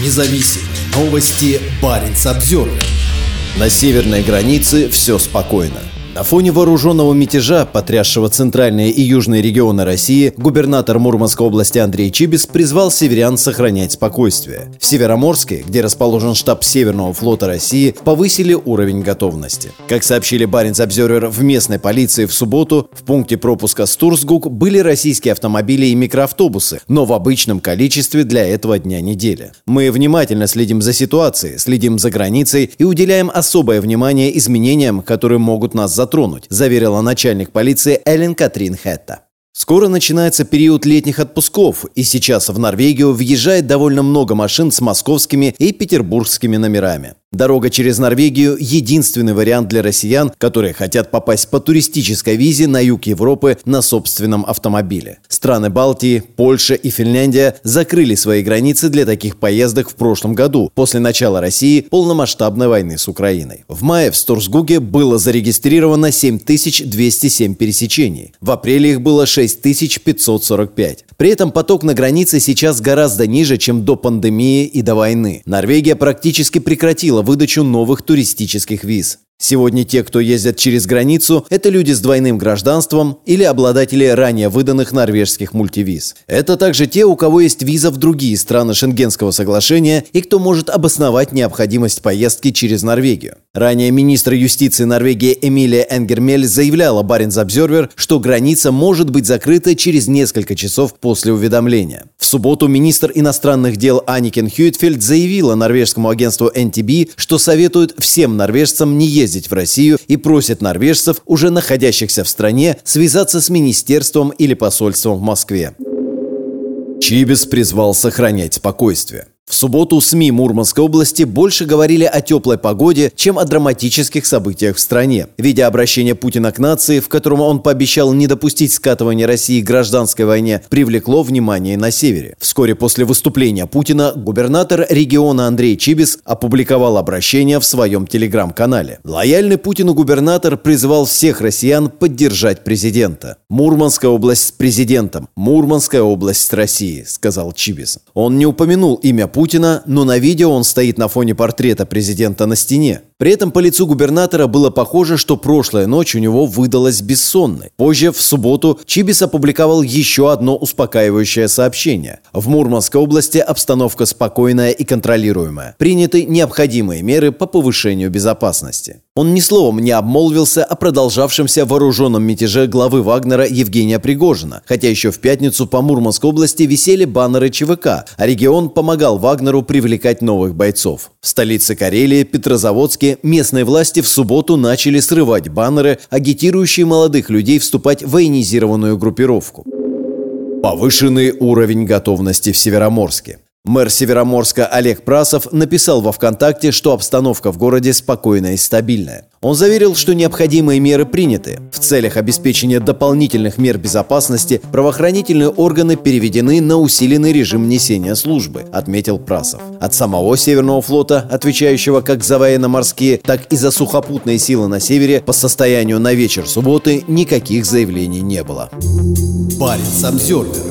независим. Новости Баренц Обзервер. На северной границе все спокойно. На фоне вооруженного мятежа, потрясшего центральные и южные регионы России, губернатор Мурманской области Андрей Чибис призвал северян сохранять спокойствие. В Североморске, где расположен штаб Северного флота России, повысили уровень готовности. Как сообщили Баренц Обзервер в местной полиции в субботу, в пункте пропуска Стурсгук были российские автомобили и микроавтобусы, но в обычном количестве для этого дня недели. Мы внимательно следим за ситуацией, следим за границей и уделяем особое внимание изменениям, которые могут нас затронуть затронуть, заверила начальник полиции Эллен Катрин Хетта. Скоро начинается период летних отпусков, и сейчас в Норвегию въезжает довольно много машин с московскими и петербургскими номерами. Дорога через Норвегию – единственный вариант для россиян, которые хотят попасть по туристической визе на юг Европы на собственном автомобиле. Страны Балтии, Польша и Финляндия закрыли свои границы для таких поездок в прошлом году, после начала России полномасштабной войны с Украиной. В мае в Сторсгуге было зарегистрировано 7207 пересечений. В апреле их было 6545. При этом поток на границе сейчас гораздо ниже, чем до пандемии и до войны. Норвегия практически прекратила выдачу новых туристических виз. Сегодня те, кто ездят через границу, это люди с двойным гражданством или обладатели ранее выданных норвежских мультивиз. Это также те, у кого есть виза в другие страны Шенгенского соглашения и кто может обосновать необходимость поездки через Норвегию. Ранее министр юстиции Норвегии Эмилия Энгермель заявляла Баренц Обзервер, что граница может быть закрыта через несколько часов после уведомления. В субботу министр иностранных дел Аникен Хьюитфельд заявила норвежскому агентству NTB, что советует всем норвежцам не ездить в Россию и просит норвежцев, уже находящихся в стране, связаться с министерством или посольством в Москве. Чибис призвал сохранять спокойствие. В субботу СМИ Мурманской области больше говорили о теплой погоде, чем о драматических событиях в стране. Видя обращение Путина к нации, в котором он пообещал не допустить скатывания России к гражданской войне, привлекло внимание на севере. Вскоре после выступления Путина губернатор региона Андрей Чибис опубликовал обращение в своем телеграм-канале. Лояльный Путину губернатор призвал всех россиян поддержать президента. «Мурманская область с президентом, Мурманская область с Россией», — сказал Чибис. Он не упомянул имя Путина, Путина, но на видео он стоит на фоне портрета президента на стене. При этом по лицу губернатора было похоже, что прошлая ночь у него выдалась бессонной. Позже, в субботу, Чибис опубликовал еще одно успокаивающее сообщение. В Мурманской области обстановка спокойная и контролируемая. Приняты необходимые меры по повышению безопасности. Он ни словом не обмолвился о продолжавшемся вооруженном мятеже главы Вагнера Евгения Пригожина, хотя еще в пятницу по Мурманской области висели баннеры ЧВК, а регион помогал Вагнеру привлекать новых бойцов. В столице Карелии, Петрозаводске, местные власти в субботу начали срывать баннеры, агитирующие молодых людей вступать в военизированную группировку. Повышенный уровень готовности в Североморске. Мэр Североморска Олег Прасов написал во ВКонтакте, что обстановка в городе спокойная и стабильная. Он заверил, что необходимые меры приняты. В целях обеспечения дополнительных мер безопасности правоохранительные органы переведены на усиленный режим несения службы, отметил Прасов. От самого Северного флота, отвечающего как за военно-морские, так и за сухопутные силы на севере, по состоянию на вечер субботы никаких заявлений не было. Парень Самсервер